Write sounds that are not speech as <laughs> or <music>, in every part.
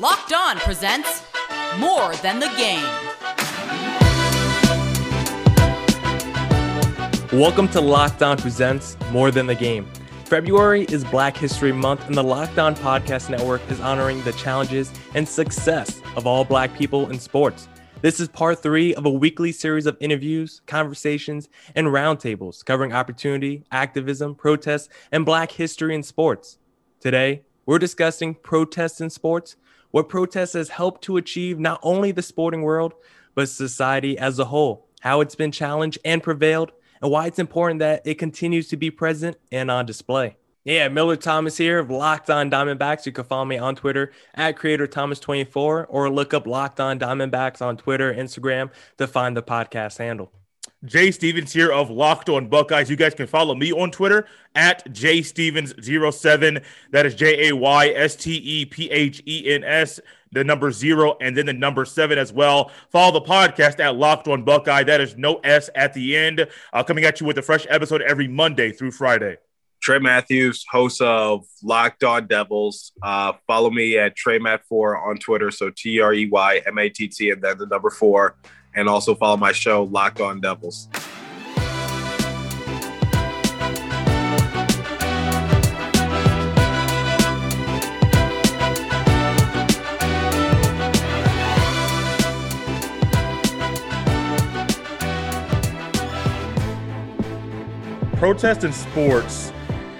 Locked On presents More Than the Game. Welcome to Locked On presents More Than the Game. February is Black History Month, and the Locked On Podcast Network is honoring the challenges and success of all Black people in sports. This is part three of a weekly series of interviews, conversations, and roundtables covering opportunity, activism, protests, and Black history in sports. Today, we're discussing protests in sports, what protests has helped to achieve not only the sporting world, but society as a whole, how it's been challenged and prevailed, and why it's important that it continues to be present and on display. Yeah, Miller Thomas here of Locked On Diamondbacks. You can follow me on Twitter at Creator Thomas24 or look up Locked On Diamondbacks on Twitter, Instagram to find the podcast handle. Jay Stephens here of Locked On Buckeyes. You guys can follow me on Twitter at JStephens07. That is J A Y S T E P H E N S, the number zero, and then the number seven as well. Follow the podcast at Locked On Buckeye. That is no S at the end. Uh, coming at you with a fresh episode every Monday through Friday. Trey Matthews, host of Locked On Devils. Uh, follow me at TreyMatt4 on Twitter. So T R E Y M A T T and then the number four and also follow my show, Locked On Devils. Protests in sports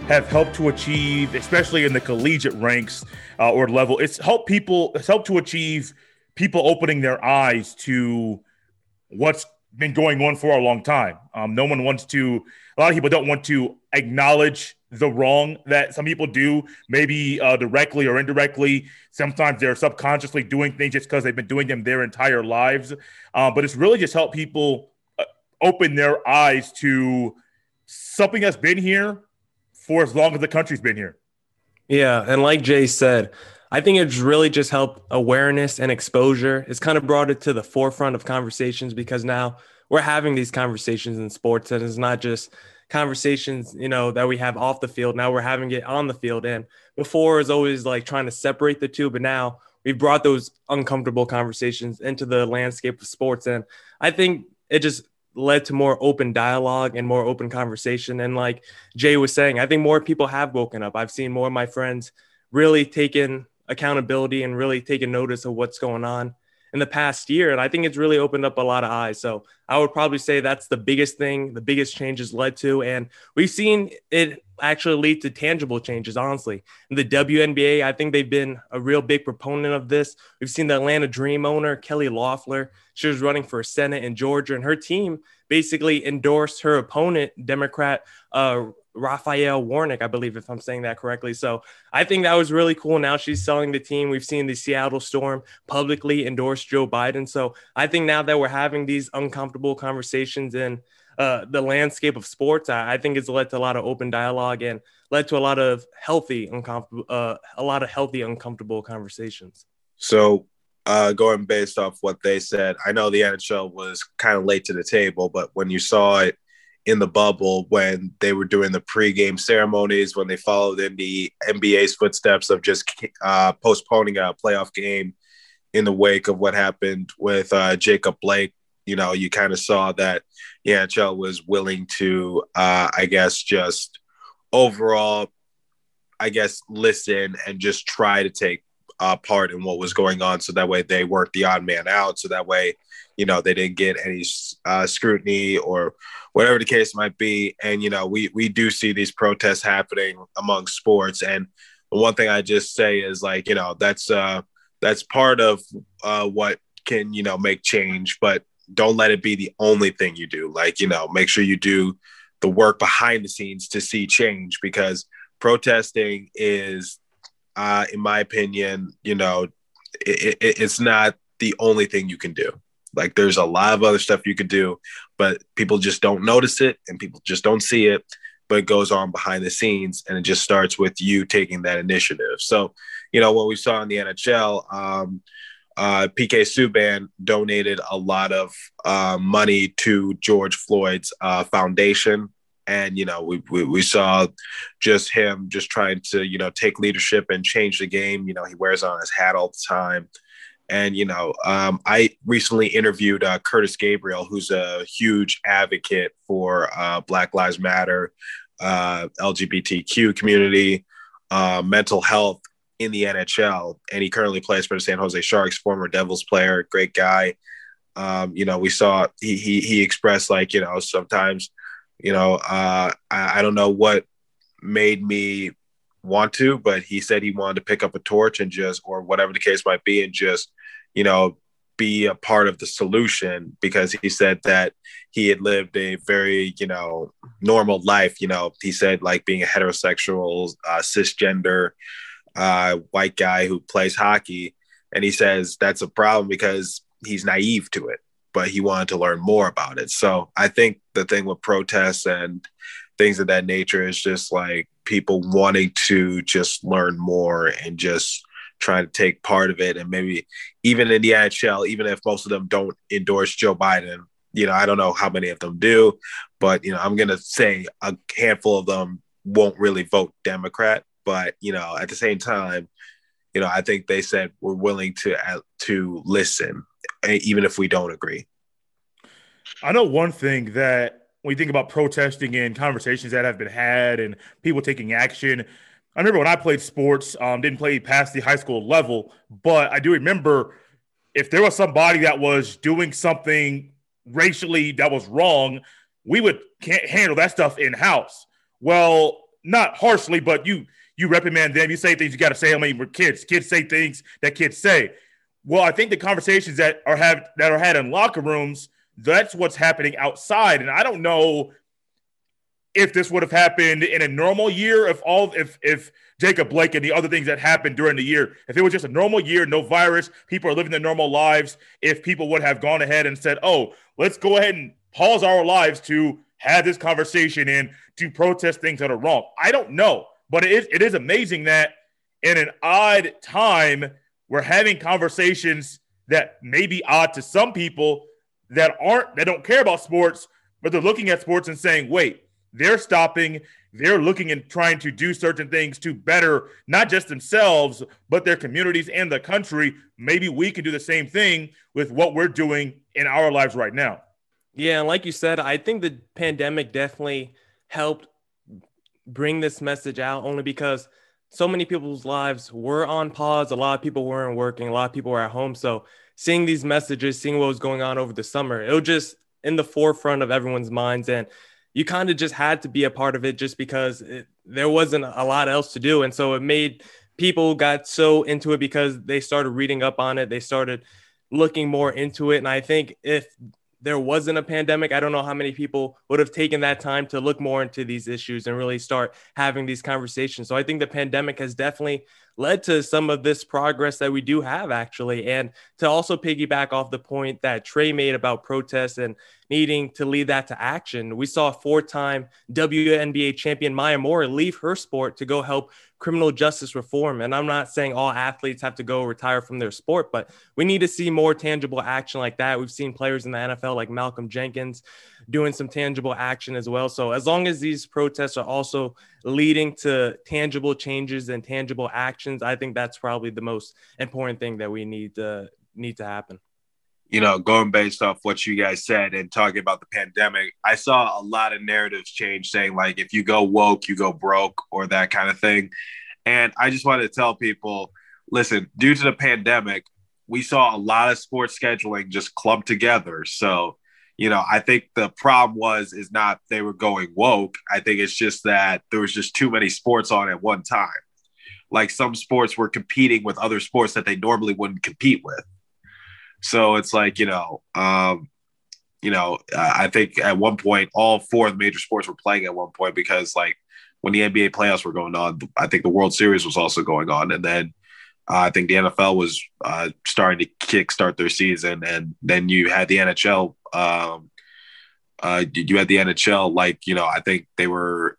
have helped to achieve, especially in the collegiate ranks uh, or level, it's helped people, it's helped to achieve people opening their eyes to what's been going on for a long time. Um, no one wants to, a lot of people don't want to acknowledge the wrong that some people do, maybe uh, directly or indirectly. Sometimes they're subconsciously doing things just because they've been doing them their entire lives. Uh, but it's really just helped people uh, open their eyes to something that's been here for as long as the country's been here. Yeah. And like Jay said, I think it's really just helped awareness and exposure. It's kind of brought it to the forefront of conversations because now we're having these conversations in sports and it's not just conversations, you know, that we have off the field. Now we're having it on the field. And before is always like trying to separate the two, but now we've brought those uncomfortable conversations into the landscape of sports. And I think it just led to more open dialogue and more open conversation. And like Jay was saying, I think more people have woken up. I've seen more of my friends really taking accountability and really taking notice of what's going on in the past year. And I think it's really opened up a lot of eyes. So I would probably say that's the biggest thing, the biggest changes led to. And we've seen it actually lead to tangible changes, honestly. In the WNBA, I think they've been a real big proponent of this. We've seen the Atlanta Dream owner, Kelly Loeffler. She was running for Senate in Georgia, and her team basically endorsed her opponent, Democrat uh, Raphael Warnock, I believe, if I'm saying that correctly. So I think that was really cool. Now she's selling the team. We've seen the Seattle Storm publicly endorse Joe Biden. So I think now that we're having these uncomfortable conversations in uh, the landscape of sports, I, I, think it's led to a lot of open dialogue and led to a lot of healthy, uncomfortable, uh, a lot of healthy, uncomfortable conversations. So uh, going based off what they said, I know the NHL was kind of late to the table, but when you saw it in the bubble when they were doing the pregame ceremonies, when they followed in the NBA's footsteps of just uh, postponing a playoff game in the wake of what happened with uh, Jacob Blake. You know, you kind of saw that NHL was willing to, uh, I guess, just overall, I guess, listen and just try to take uh, part in what was going on. So that way they weren't the odd man out. So that way, you know, they didn't get any uh, scrutiny or whatever the case might be. And you know, we we do see these protests happening among sports. And one thing I just say is like, you know, that's uh that's part of uh what can, you know, make change, but don't let it be the only thing you do. Like, you know, make sure you do the work behind the scenes to see change because protesting is uh in my opinion, you know, it, it, it's not the only thing you can do. Like there's a lot of other stuff you could do, but people just don't notice it and people just don't see it. But it goes on behind the scenes and it just starts with you taking that initiative. So, you know, what we saw in the NHL, um, uh, PK Subban donated a lot of uh, money to George Floyd's uh, foundation. And you know we, we, we saw just him just trying to you know take leadership and change the game. You know he wears on his hat all the time. And you know um, i recently interviewed uh, curtis gabriel who's a huge advocate for uh, black lives matter uh, lgbtq community mental health in the nhl and he currently plays for the san jose sharks former devils player great guy um, you know we saw he, he he expressed like you know sometimes you know, uh, I, I don't know what made me want to, but he said he wanted to pick up a torch and just, or whatever the case might be, and just, you know, be a part of the solution because he said that he had lived a very, you know, normal life. You know, he said like being a heterosexual, uh, cisgender, uh, white guy who plays hockey. And he says that's a problem because he's naive to it but he wanted to learn more about it. So I think the thing with protests and things of that nature is just like people wanting to just learn more and just trying to take part of it. And maybe even in the NHL, even if most of them don't endorse Joe Biden, you know, I don't know how many of them do, but, you know, I'm going to say a handful of them won't really vote Democrat. But, you know, at the same time, you know, I think they said we're willing to uh, to listen even if we don't agree. I know one thing that when you think about protesting and conversations that have been had and people taking action. I remember when I played sports, um, didn't play past the high school level, but I do remember if there was somebody that was doing something racially that was wrong, we would can't handle that stuff in house. Well, not harshly, but you you reprimand them. You say things you got to say. I mean, we're kids. Kids say things that kids say. Well, I think the conversations that are have that are had in locker rooms, that's what's happening outside. And I don't know if this would have happened in a normal year, if all if if Jacob Blake and the other things that happened during the year, if it was just a normal year, no virus, people are living their normal lives, if people would have gone ahead and said, Oh, let's go ahead and pause our lives to have this conversation and to protest things that are wrong. I don't know. But it is, it is amazing that in an odd time we're having conversations that may be odd to some people that aren't that don't care about sports, but they're looking at sports and saying, wait, they're stopping, they're looking and trying to do certain things to better not just themselves, but their communities and the country. Maybe we can do the same thing with what we're doing in our lives right now. Yeah, and like you said, I think the pandemic definitely helped bring this message out only because – so many people's lives were on pause. A lot of people weren't working. A lot of people were at home. So seeing these messages, seeing what was going on over the summer, it was just in the forefront of everyone's minds. And you kind of just had to be a part of it just because it, there wasn't a lot else to do. And so it made people got so into it because they started reading up on it. They started looking more into it. And I think if there wasn't a pandemic, I don't know how many people would have taken that time to look more into these issues and really start having these conversations. So I think the pandemic has definitely led to some of this progress that we do have actually. And to also piggyback off the point that Trey made about protests and needing to lead that to action, we saw four time WNBA champion Maya Moore leave her sport to go help criminal justice reform. And I'm not saying all athletes have to go retire from their sport, but we need to see more tangible action like that. We've seen players in the NFL like Malcolm Jenkins doing some tangible action as well. So as long as these protests are also leading to tangible changes and tangible actions, I think that's probably the most important thing that we need to need to happen you know, going based off what you guys said and talking about the pandemic, I saw a lot of narratives change saying like if you go woke, you go broke or that kind of thing. And I just wanted to tell people, listen, due to the pandemic, we saw a lot of sports scheduling just clumped together. So, you know, I think the problem was is not they were going woke. I think it's just that there was just too many sports on at one time. Like some sports were competing with other sports that they normally wouldn't compete with. So it's like you know, um, you know, I think at one point all four of the major sports were playing at one point because like when the NBA playoffs were going on, I think the World Series was also going on, and then uh, I think the NFL was uh, starting to kickstart their season, and then you had the NHL. Um, uh, you had the NHL, like you know, I think they were,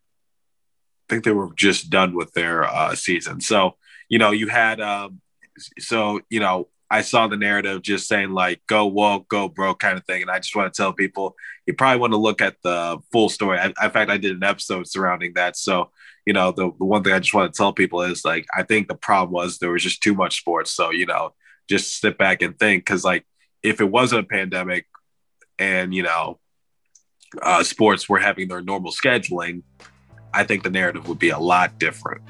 I think they were just done with their uh, season. So you know, you had, um, so you know, I saw the narrative just saying like "go woke, go broke" kind of thing, and I just want to tell people you probably want to look at the full story. I, in fact, I did an episode surrounding that. So you know, the, the one thing I just want to tell people is like I think the problem was there was just too much sports. So you know, just sit back and think because like if it wasn't a pandemic and you know uh, sports were having their normal scheduling, I think the narrative would be a lot different.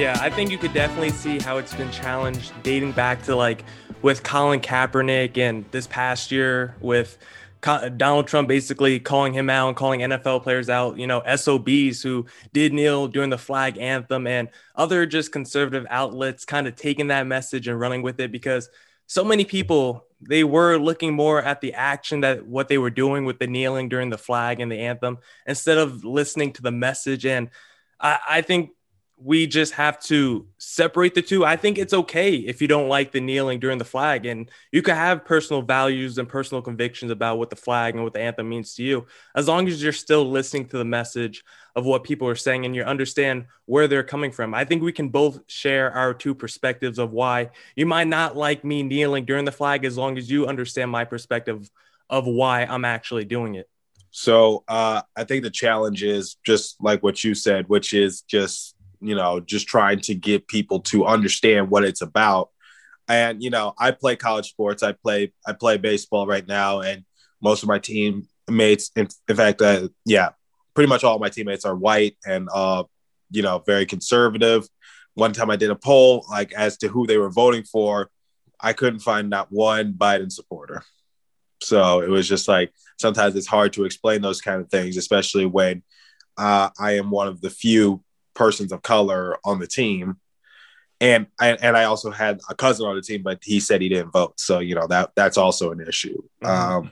Yeah, I think you could definitely see how it's been challenged dating back to like with Colin Kaepernick and this past year with Donald Trump basically calling him out and calling NFL players out, you know, SOBs who did kneel during the flag anthem and other just conservative outlets kind of taking that message and running with it because so many people they were looking more at the action that what they were doing with the kneeling during the flag and the anthem instead of listening to the message. And I, I think we just have to separate the two. I think it's okay if you don't like the kneeling during the flag, and you can have personal values and personal convictions about what the flag and what the anthem means to you, as long as you're still listening to the message of what people are saying and you understand where they're coming from. I think we can both share our two perspectives of why you might not like me kneeling during the flag, as long as you understand my perspective of why I'm actually doing it. So uh, I think the challenge is just like what you said, which is just you know, just trying to get people to understand what it's about. And you know, I play college sports. I play I play baseball right now, and most of my teammates, in, in fact, uh, yeah, pretty much all my teammates are white and uh, you know, very conservative. One time I did a poll like as to who they were voting for. I couldn't find not one Biden supporter. So it was just like sometimes it's hard to explain those kind of things, especially when uh, I am one of the few persons of color on the team. And, and and I also had a cousin on the team, but he said he didn't vote. So you know that that's also an issue. Mm-hmm. Um,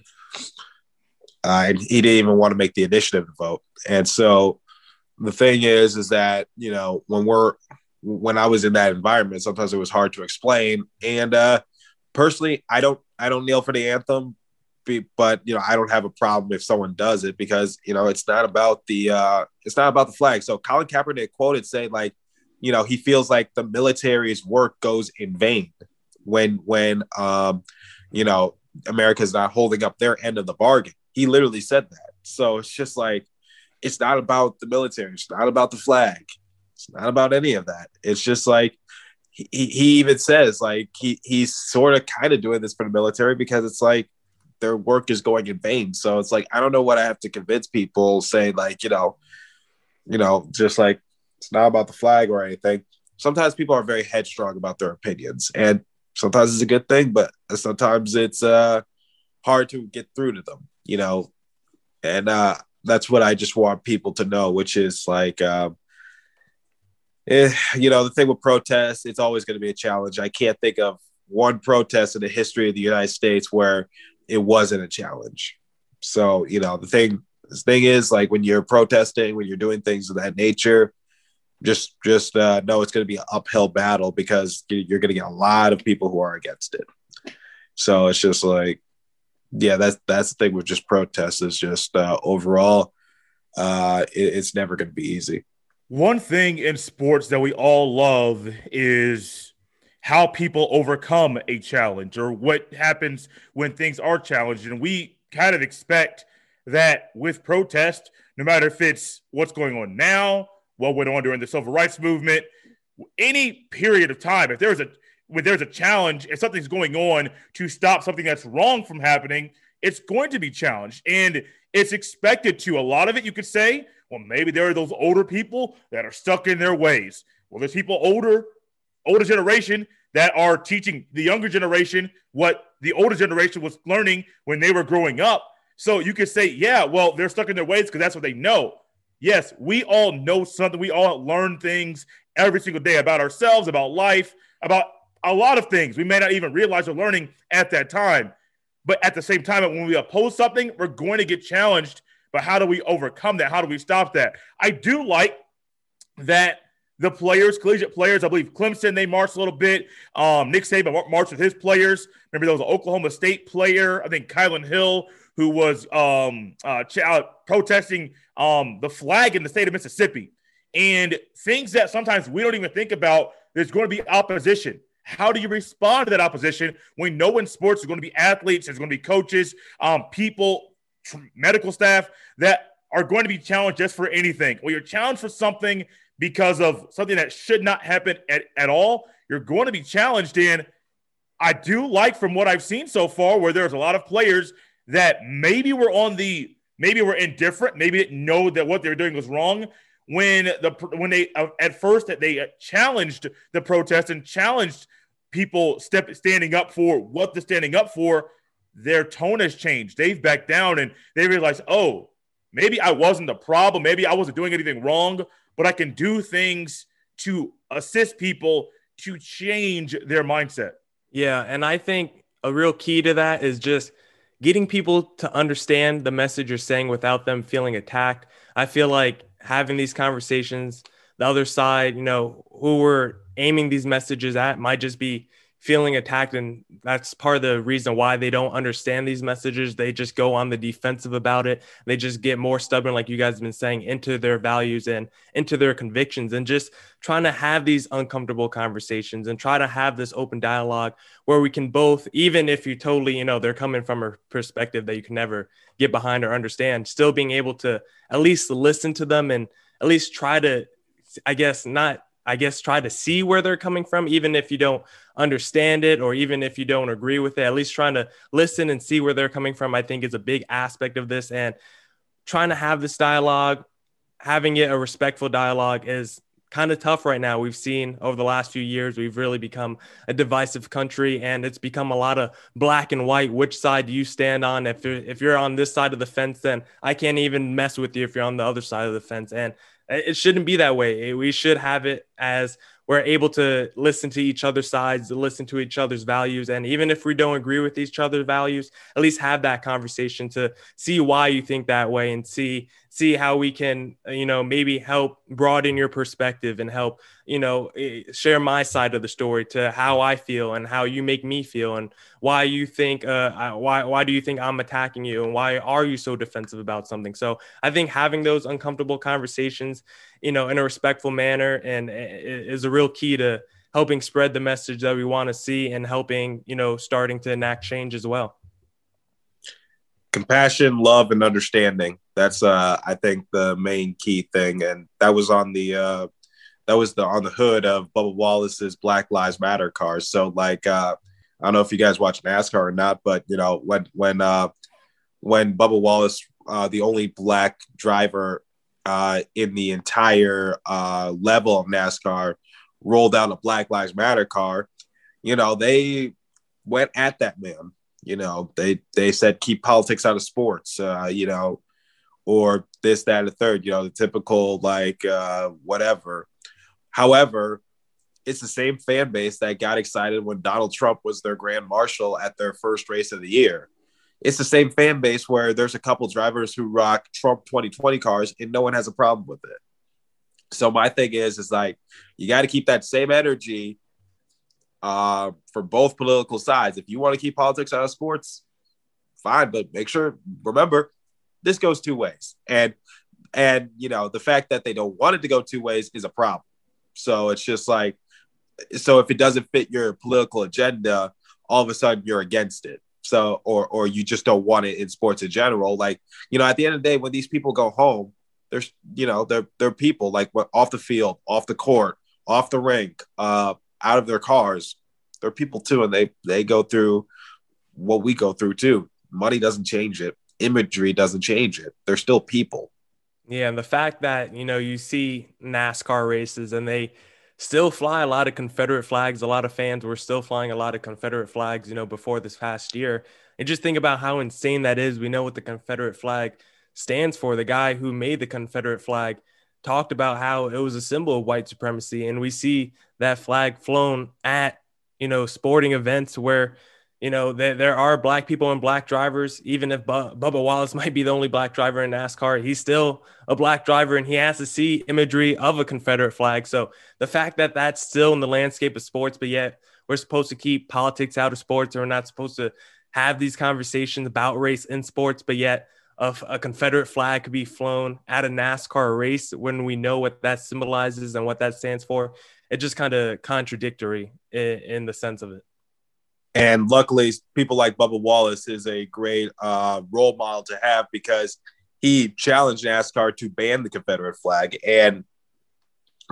uh, and he didn't even want to make the initiative to vote. And so the thing is, is that you know when we're when I was in that environment, sometimes it was hard to explain. And uh, personally, I don't I don't kneel for the anthem, but you know I don't have a problem if someone does it because you know it's not about the uh, it's not about the flag. So Colin Kaepernick quoted saying like, you know, he feels like the military's work goes in vain when when um, you know America's not holding up their end of the bargain. He literally said that. So it's just like it's not about the military. It's not about the flag. It's not about any of that. It's just like he, he even says like he he's sort of kind of doing this for the military because it's like their work is going in vain. So it's like I don't know what I have to convince people saying like, you know, you know, just like it's not about the flag or anything. Sometimes people are very headstrong about their opinions and sometimes it's a good thing, but sometimes it's uh hard to get through to them, you know. And uh that's what I just want people to know, which is like um eh, you know, the thing with protests, it's always going to be a challenge. I can't think of one protest in the history of the United States where it wasn't a challenge. So, you know, the thing the thing is like when you're protesting, when you're doing things of that nature, just just uh, know it's going to be an uphill battle because you're going to get a lot of people who are against it. So it's just like, yeah, that's that's the thing with just protests is just uh, overall, uh, it, it's never going to be easy. One thing in sports that we all love is how people overcome a challenge or what happens when things are challenged. And we kind of expect that with protest, no matter if it's what's going on now, what went on during the civil rights movement, any period of time, if there's a when there's a challenge, if something's going on to stop something that's wrong from happening, it's going to be challenged. And it's expected to. A lot of it, you could say, well, maybe there are those older people that are stuck in their ways. Well, there's people older older generation that are teaching the younger generation what the older generation was learning when they were growing up. So you could say, yeah, well, they're stuck in their ways because that's what they know. Yes, we all know something. We all learn things every single day about ourselves, about life, about a lot of things. We may not even realize we're learning at that time. But at the same time, when we oppose something, we're going to get challenged. But how do we overcome that? How do we stop that? I do like that the players, collegiate players. I believe Clemson, they marched a little bit. Um, Nick Saban marched with his players. Remember, there was an Oklahoma State player, I think Kylin Hill, who was um, uh, ch- uh, protesting um, the flag in the state of Mississippi. And things that sometimes we don't even think about, there's going to be opposition. How do you respond to that opposition when no in sports is going to be athletes, there's going to be coaches, um, people, tr- medical staff that are going to be challenged just for anything? Well, you're challenged for something because of something that should not happen at, at all, you're going to be challenged in. I do like from what I've seen so far, where there's a lot of players that maybe were on the maybe were indifferent, maybe didn't know that what they were doing was wrong. When the when they uh, at first that they challenged the protest and challenged people step standing up for what they're standing up for, their tone has changed. They've backed down and they realize, oh, maybe I wasn't the problem. Maybe I wasn't doing anything wrong but I can do things to assist people to change their mindset. Yeah. And I think a real key to that is just getting people to understand the message you're saying without them feeling attacked. I feel like having these conversations, the other side, you know, who we're aiming these messages at might just be feeling attacked and that's part of the reason why they don't understand these messages. They just go on the defensive about it. They just get more stubborn like you guys have been saying into their values and into their convictions and just trying to have these uncomfortable conversations and try to have this open dialogue where we can both even if you totally you know they're coming from a perspective that you can never get behind or understand still being able to at least listen to them and at least try to i guess not I guess try to see where they're coming from, even if you don't understand it or even if you don't agree with it, at least trying to listen and see where they're coming from, I think is a big aspect of this. And trying to have this dialogue, having it a respectful dialogue is kind of tough right now. We've seen over the last few years, we've really become a divisive country and it's become a lot of black and white. Which side do you stand on? If you're, if you're on this side of the fence, then I can't even mess with you if you're on the other side of the fence. And it shouldn't be that way. We should have it as we're able to listen to each other's sides, listen to each other's values. And even if we don't agree with each other's values, at least have that conversation to see why you think that way and see see how we can, you know, maybe help broaden your perspective and help, you know, eh, share my side of the story to how I feel and how you make me feel and why you think, uh, why, why do you think I'm attacking you and why are you so defensive about something? So I think having those uncomfortable conversations, you know, in a respectful manner and eh, is a real key to helping spread the message that we want to see and helping, you know, starting to enact change as well compassion, love, and understanding. That's uh, I think the main key thing, and that was on the uh, that was the on the hood of Bubba Wallace's Black Lives Matter car. So like, uh, I don't know if you guys watch NASCAR or not, but you know when when uh, when Bubba Wallace, uh, the only black driver uh, in the entire uh, level of NASCAR, rolled out a Black Lives Matter car, you know they went at that man you know, they they said keep politics out of sports. Uh, you know, or this, that, and the third. You know, the typical like uh, whatever. However, it's the same fan base that got excited when Donald Trump was their grand marshal at their first race of the year. It's the same fan base where there's a couple drivers who rock Trump 2020 cars and no one has a problem with it. So my thing is, is like you got to keep that same energy uh, for both political sides. If you want to keep politics out of sports, fine, but make sure remember this goes two ways. And and you know the fact that they don't want it to go two ways is a problem. So it's just like so if it doesn't fit your political agenda, all of a sudden you're against it. So or or you just don't want it in sports in general. Like you know, at the end of the day, when these people go home, there's you know they're they're people like off the field, off the court, off the rink, uh, out of their cars. They're people too, and they they go through what we go through too. Money doesn't change it. Imagery doesn't change it. They're still people. Yeah, and the fact that you know you see NASCAR races and they still fly a lot of Confederate flags. A lot of fans were still flying a lot of Confederate flags, you know, before this past year. And just think about how insane that is. We know what the Confederate flag stands for. The guy who made the Confederate flag talked about how it was a symbol of white supremacy and we see that flag flown at you know sporting events where you know, there, there are black people and black drivers. Even if Bu- Bubba Wallace <laughs> might be the only black driver in NASCAR, he's still a black driver and he has to see imagery of a Confederate flag. So the fact that that's still in the landscape of sports, but yet we're supposed to keep politics out of sports or we're not supposed to have these conversations about race in sports, but yet a, a Confederate flag could be flown at a NASCAR race when we know what that symbolizes and what that stands for. It just kind of contradictory in, in the sense of it. And luckily, people like Bubba Wallace is a great uh, role model to have because he challenged NASCAR to ban the Confederate flag, and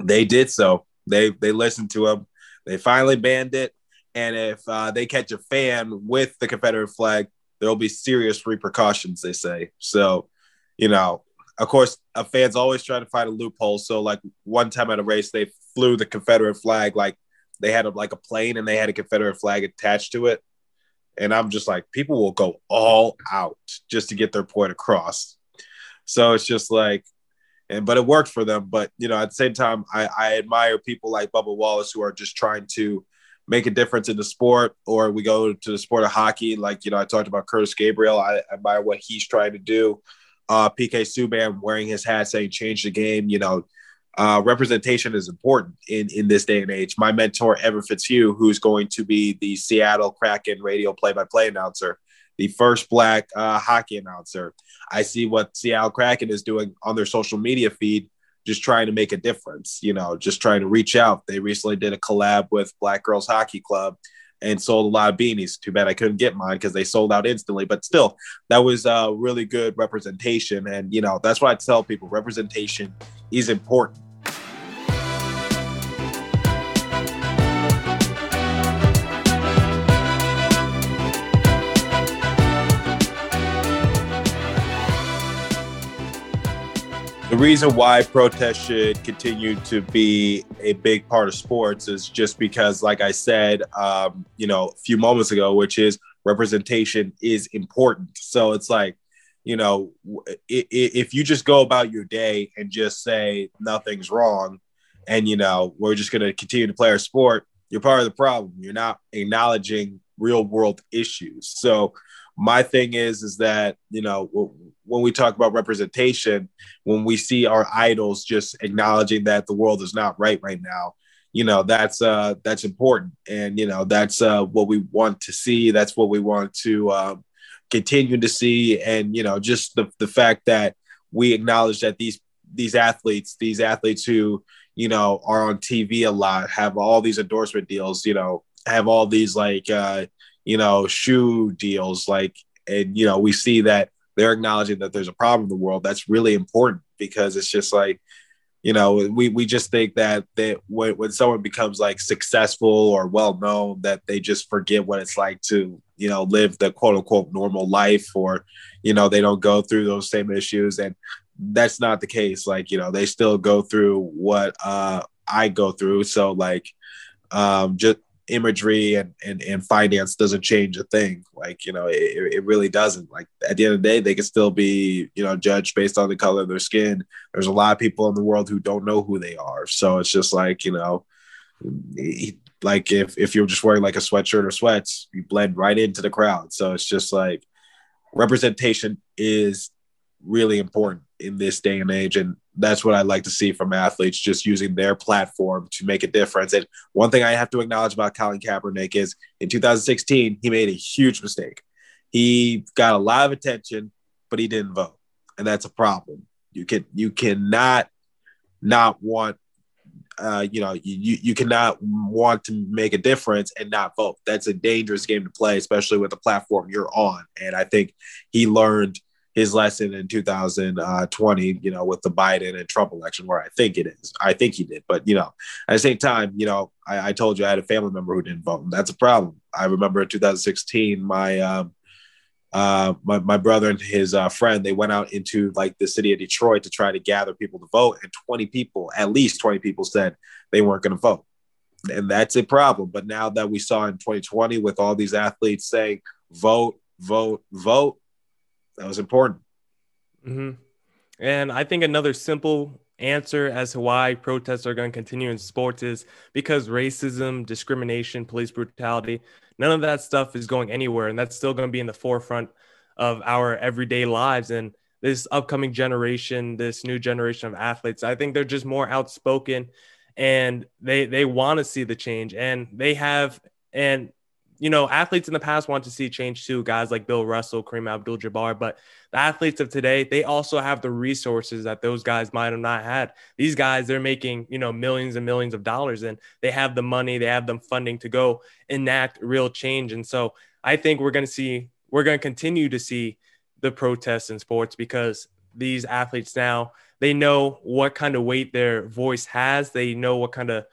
they did so. They they listened to him. They finally banned it, and if uh, they catch a fan with the Confederate flag, there will be serious repercussions. They say so. You know, of course, a fan's always trying to find a loophole. So, like one time at a race, they flew the Confederate flag like they had a, like a plane and they had a Confederate flag attached to it. And I'm just like, people will go all out just to get their point across. So it's just like, and but it worked for them. But you know, at the same time, I, I admire people like Bubba Wallace who are just trying to make a difference in the sport. Or we go to the sport of hockey, like you know, I talked about Curtis Gabriel. I, I admire what he's trying to do. Uh, PK Subban wearing his hat saying change the game. You know, uh, representation is important in, in this day and age. My mentor, Everett Fitzhugh, who's going to be the Seattle Kraken radio play by play announcer, the first black uh, hockey announcer. I see what Seattle Kraken is doing on their social media feed, just trying to make a difference, you know, just trying to reach out. They recently did a collab with Black Girls Hockey Club and sold a lot of beanies. Too bad I couldn't get mine because they sold out instantly. But still, that was a really good representation. And, you know, that's what I tell people representation is important. The reason why protests should continue to be a big part of sports is just because, like I said, um, you know, a few moments ago, which is representation is important. So it's like, you know, if you just go about your day and just say nothing's wrong, and you know, we're just going to continue to play our sport, you're part of the problem. You're not acknowledging real world issues. So my thing is, is that you know when we talk about representation, when we see our idols just acknowledging that the world is not right right now, you know that's uh that's important. And you know that's uh what we want to see. That's what we want to um, continue to see. And you know just the, the fact that we acknowledge that these these athletes these athletes who you know are on tv a lot have all these endorsement deals you know have all these like uh you know shoe deals like and you know we see that they're acknowledging that there's a problem in the world. That's really important because it's just like you know we we just think that that when, when someone becomes like successful or well known that they just forget what it's like to you know live the quote unquote normal life or you know they don't go through those same issues. And that's not the case. Like you know they still go through what uh i go through. So like um just imagery and, and, and finance doesn't change a thing. Like, you know, it, it really doesn't. Like at the end of the day, they can still be, you know, judged based on the color of their skin. There's a lot of people in the world who don't know who they are. So it's just like, you know, like if, if you're just wearing like a sweatshirt or sweats, you blend right into the crowd. So it's just like representation is really important in this day and age. And that's what I like to see from athletes, just using their platform to make a difference. And one thing I have to acknowledge about Colin Kaepernick is in 2016, he made a huge mistake. He got a lot of attention, but he didn't vote. And that's a problem. You can you cannot not want uh, you know, you you cannot want to make a difference and not vote. That's a dangerous game to play, especially with the platform you're on. And I think he learned his lesson in 2020, you know, with the Biden and Trump election, where I think it is. I think he did. But, you know, at the same time, you know, I, I told you I had a family member who didn't vote. And that's a problem. I remember in 2016, my, um, uh, my, my brother and his uh, friend, they went out into like the city of Detroit to try to gather people to vote. And 20 people, at least 20 people said they weren't going to vote. And that's a problem. But now that we saw in 2020 with all these athletes saying, vote, vote, vote, that was important. Mm-hmm. And I think another simple answer as to why protests are going to continue in sports is because racism, discrimination, police brutality, none of that stuff is going anywhere. And that's still going to be in the forefront of our everyday lives. And this upcoming generation, this new generation of athletes, I think they're just more outspoken and they they want to see the change and they have and you know, athletes in the past want to see change too, guys like Bill Russell, Kareem Abdul Jabbar, but the athletes of today, they also have the resources that those guys might have not had. These guys, they're making, you know, millions and millions of dollars and they have the money, they have the funding to go enact real change. And so I think we're going to see, we're going to continue to see the protests in sports because these athletes now, they know what kind of weight their voice has, they know what kind of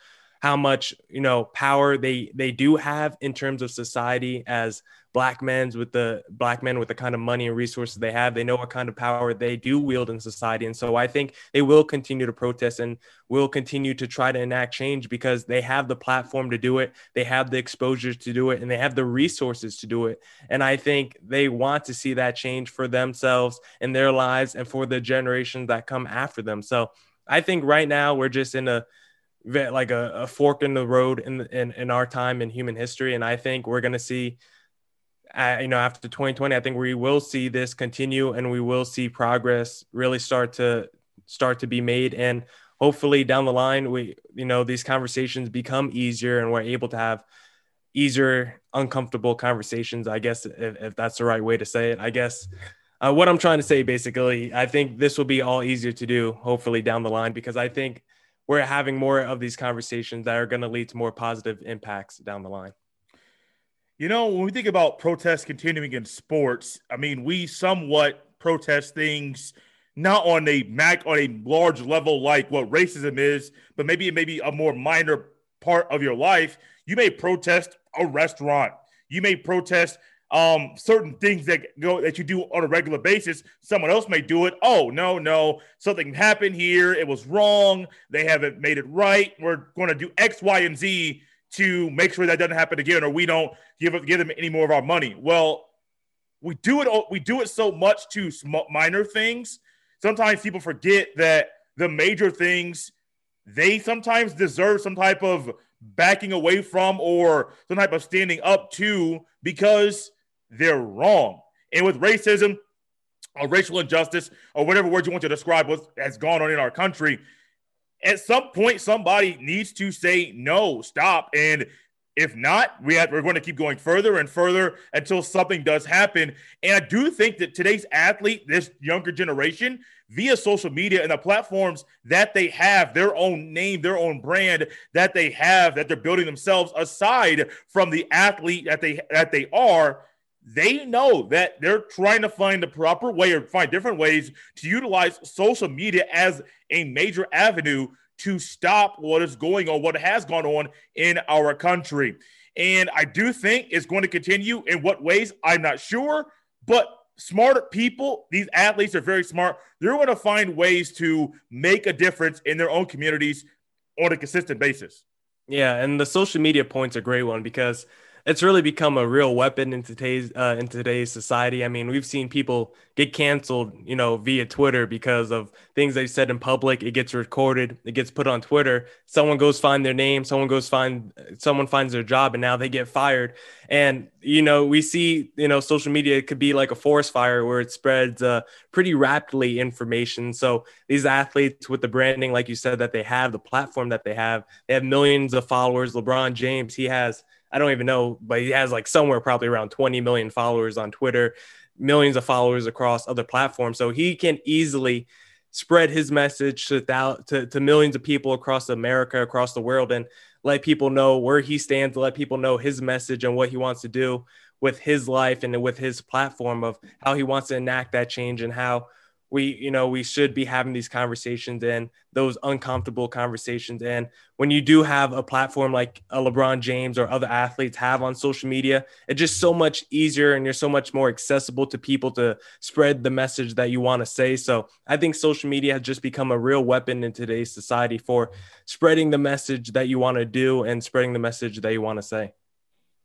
how much you know power they they do have in terms of society as black men's with the black men with the kind of money and resources they have. They know what kind of power they do wield in society. And so i think they will continue to protest and will continue to try to enact change because they have the platform to do it. They have the exposure to do it and they have the resources to do it. And i think they want to see that change for themselves and their lives and for the generations that come after them. So i think right now we're just in a like a, a fork in the road in, in in our time in human history, and I think we're going to see. Uh, you know, after 2020, I think we will see this continue, and we will see progress really start to start to be made, and hopefully down the line, we you know these conversations become easier, and we're able to have easier, uncomfortable conversations. I guess if, if that's the right way to say it. I guess uh, what I'm trying to say, basically, I think this will be all easier to do, hopefully down the line, because I think we're having more of these conversations that are going to lead to more positive impacts down the line. You know, when we think about protests continuing in sports, I mean, we somewhat protest things not on a mac on a large level like what racism is, but maybe it may be a more minor part of your life. You may protest a restaurant. You may protest um, certain things that go that you do on a regular basis. Someone else may do it. Oh no, no, something happened here. It was wrong. They haven't made it right. We're going to do X, Y, and Z to make sure that doesn't happen again, or we don't give give them any more of our money. Well, we do it. We do it so much to minor things. Sometimes people forget that the major things they sometimes deserve some type of backing away from or some type of standing up to because they're wrong. And with racism or racial injustice or whatever word you want to describe what has gone on in our country, at some point somebody needs to say no, stop. And if not, we have, we're going to keep going further and further until something does happen. And I do think that today's athlete, this younger generation, via social media and the platforms that they have, their own name, their own brand that they have, that they're building themselves aside from the athlete that they that they are, they know that they're trying to find the proper way or find different ways to utilize social media as a major avenue to stop what is going on, what has gone on in our country. And I do think it's going to continue. In what ways, I'm not sure, but smarter people, these athletes are very smart. They're going to find ways to make a difference in their own communities on a consistent basis. Yeah, and the social media point's a great one because it's really become a real weapon in today's uh, in today's society. I mean, we've seen people get canceled, you know, via Twitter because of things they said in public. It gets recorded, it gets put on Twitter. Someone goes find their name, someone goes find someone finds their job, and now they get fired. And you know, we see, you know, social media could be like a forest fire where it spreads uh, pretty rapidly information. So these athletes with the branding, like you said, that they have, the platform that they have, they have millions of followers. LeBron James, he has I don't even know, but he has like somewhere probably around 20 million followers on Twitter, millions of followers across other platforms. So he can easily spread his message to, to, to millions of people across America, across the world, and let people know where he stands, let people know his message and what he wants to do with his life and with his platform of how he wants to enact that change and how we you know we should be having these conversations and those uncomfortable conversations and when you do have a platform like a lebron james or other athletes have on social media it's just so much easier and you're so much more accessible to people to spread the message that you want to say. So i think social media has just become a real weapon in today's society for spreading the message that you want to do and spreading the message that you want to say.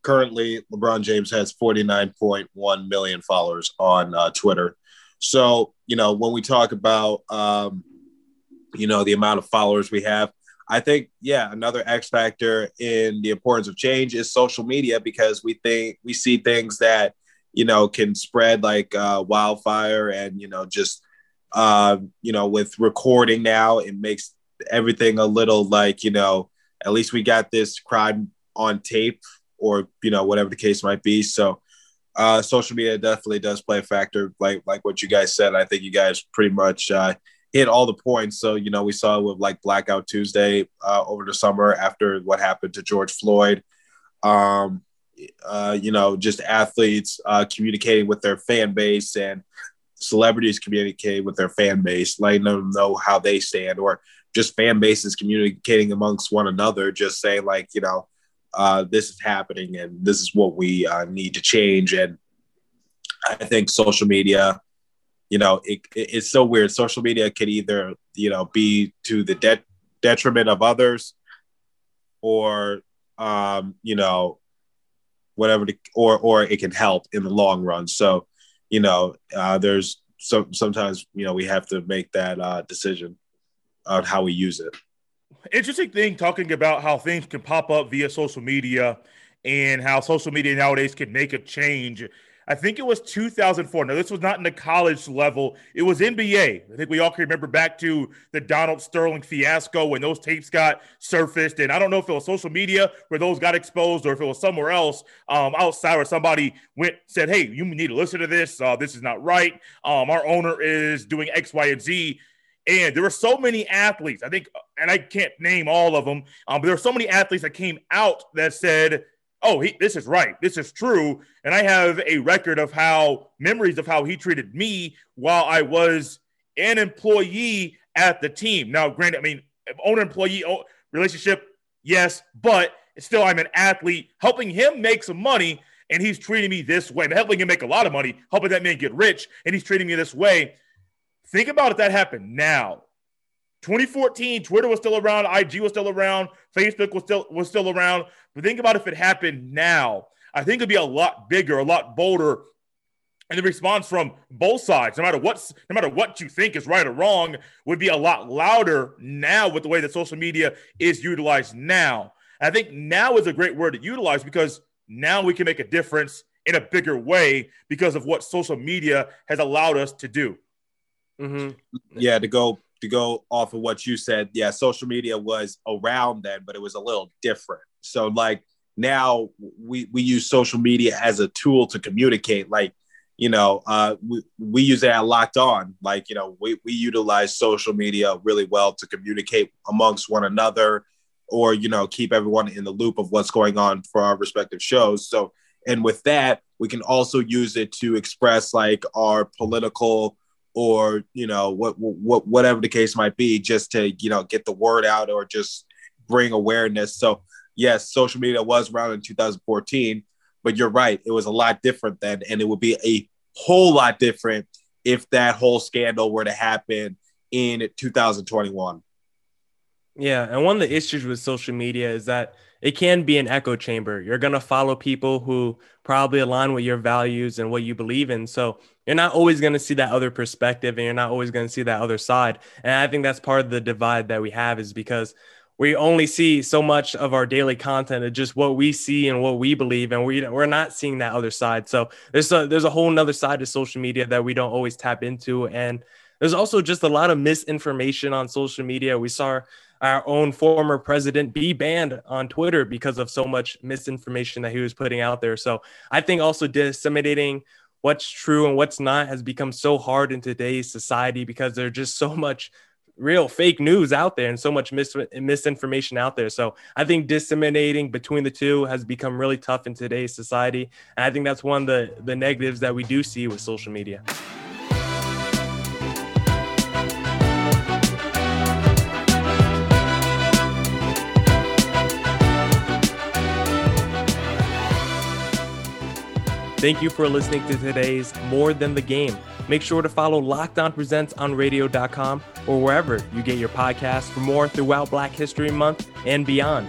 Currently lebron james has 49.1 million followers on uh, twitter so, you know, when we talk about um, you know, the amount of followers we have. I think, yeah, another X factor in the importance of change is social media because we think we see things that, you know, can spread like uh, wildfire and, you know, just, uh, you know, with recording now, it makes everything a little like, you know, at least we got this crime on tape or, you know, whatever the case might be. So, uh, social media definitely does play a factor, like like what you guys said. I think you guys pretty much uh, hit all the points. So you know, we saw with like Blackout Tuesday uh, over the summer after what happened to George Floyd. Um, uh, you know, just athletes uh, communicating with their fan base and celebrities communicate with their fan base, letting them know how they stand, or just fan bases communicating amongst one another, just saying like, you know, uh, this is happening and this is what we uh, need to change. And I think social media, you know, it, it, it's so weird. Social media can either, you know, be to the de- detriment of others or, um, you know, whatever, or, or it can help in the long run. So, you know, uh, there's some, sometimes, you know, we have to make that uh, decision on how we use it interesting thing talking about how things can pop up via social media and how social media nowadays can make a change. I think it was 2004. Now, this was not in the college level, it was NBA. I think we all can remember back to the Donald Sterling fiasco when those tapes got surfaced. And I don't know if it was social media where those got exposed or if it was somewhere else um, outside where somebody went, said, Hey, you need to listen to this. Uh, this is not right. Um, our owner is doing X, Y, and Z. And there were so many athletes, I think, and I can't name all of them, um, but there were so many athletes that came out that said, oh, he, this is right. This is true. And I have a record of how memories of how he treated me while I was an employee at the team. Now, granted, I mean, owner employee relationship, yes, but still, I'm an athlete helping him make some money. And he's treating me this way, I'm helping him make a lot of money, helping that man get rich, and he's treating me this way. Think about if that happened now. 2014, Twitter was still around, IG was still around, Facebook was still was still around. But think about if it happened now. I think it'd be a lot bigger, a lot bolder. And the response from both sides, no matter what, no matter what you think is right or wrong, would be a lot louder now with the way that social media is utilized now. I think now is a great word to utilize because now we can make a difference in a bigger way because of what social media has allowed us to do. Mm-hmm. Yeah, to go to go off of what you said, yeah, social media was around then, but it was a little different. So like now we we use social media as a tool to communicate. Like you know, uh, we, we use it at Locked On. Like, you know, we, we utilize social media really well to communicate amongst one another or, you know, keep everyone in the loop of what's going on for our respective shows. So, and with that, we can also use it to express like our political or you know what what whatever the case might be just to you know get the word out or just bring awareness so yes social media was around in 2014 but you're right it was a lot different then and it would be a whole lot different if that whole scandal were to happen in 2021 yeah and one of the issues with social media is that it can be an echo chamber. You're going to follow people who probably align with your values and what you believe in. So you're not always going to see that other perspective and you're not always going to see that other side. And I think that's part of the divide that we have is because we only see so much of our daily content of just what we see and what we believe and we, we're not seeing that other side so there's a there's a whole nother side to social media that we don't always tap into and there's also just a lot of misinformation on social media we saw our own former president be banned on Twitter because of so much misinformation that he was putting out there. So I think also disseminating what's true and what's not has become so hard in today's society because there's just so much real fake news out there and so much mis- misinformation out there. So I think disseminating between the two has become really tough in today's society. And I think that's one of the, the negatives that we do see with social media. Thank you for listening to today's More Than the Game. Make sure to follow Locked On Presents on radio.com or wherever you get your podcasts for more throughout Black History Month and beyond.